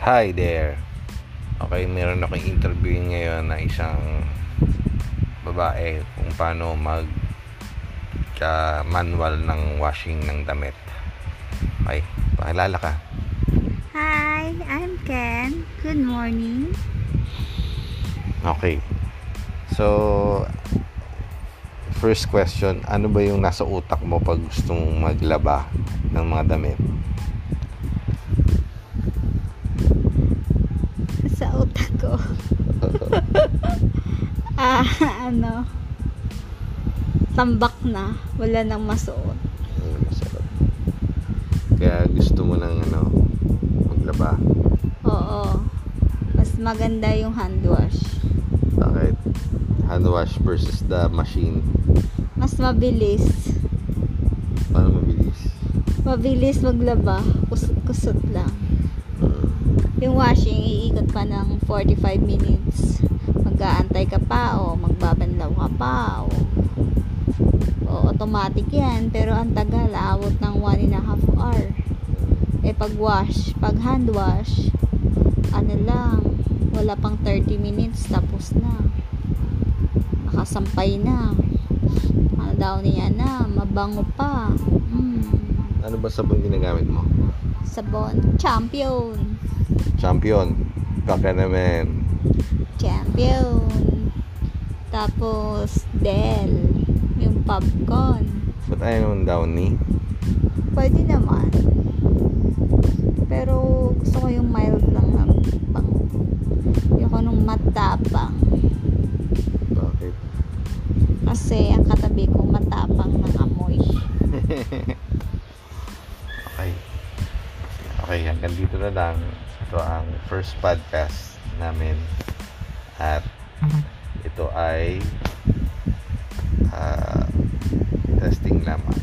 Hi there. Okay, meron akong interview ngayon na isang babae kung paano mag uh, manual ng washing ng damit. Okay, pakilala ka. Hi, I'm Ken. Good morning. Okay. So, first question, ano ba yung nasa utak mo pag gusto mong maglaba ng mga damit? ano. Tambak na. Wala nang masuot. Masarap. Kaya gusto mo ng ano, maglaba. Oo. Mas maganda yung hand wash. Bakit? Hand wash versus the machine. Mas mabilis. Paano mabilis? Mabilis maglaba. Kusot-kusot lang. Yung washing, iikot pa ng 45 minutes. Pa o magbabanlaw ka pa o, o automatic yan. Pero ang tagal, aabot ng 1 and a half hour. Eh pag wash, pag hand wash, ano lang, wala pang 30 minutes, tapos na. Nakasampay na. Ano daw niya na, mabango pa. Mm. Ano ba sabon ginagamit mo? Sabon, champion. Champion. Kaka naman. Champion. Tapos, Del. Yung popcorn. Ba't ayaw naman Downy? Pwede naman. Pero, gusto ko yung mild lang na pang. Yung nung matapang. Bakit? Kasi, ang katabi ko matapang ng amoy. Okay. Okay, hanggang dito na lang. Ito ang first podcast namin. At ito ay ah, testing lamang.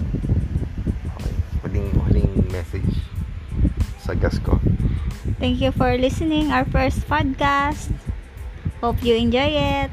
Okay. Huling, huling message sa gas ko. Thank you for listening our first podcast. Hope you enjoy it.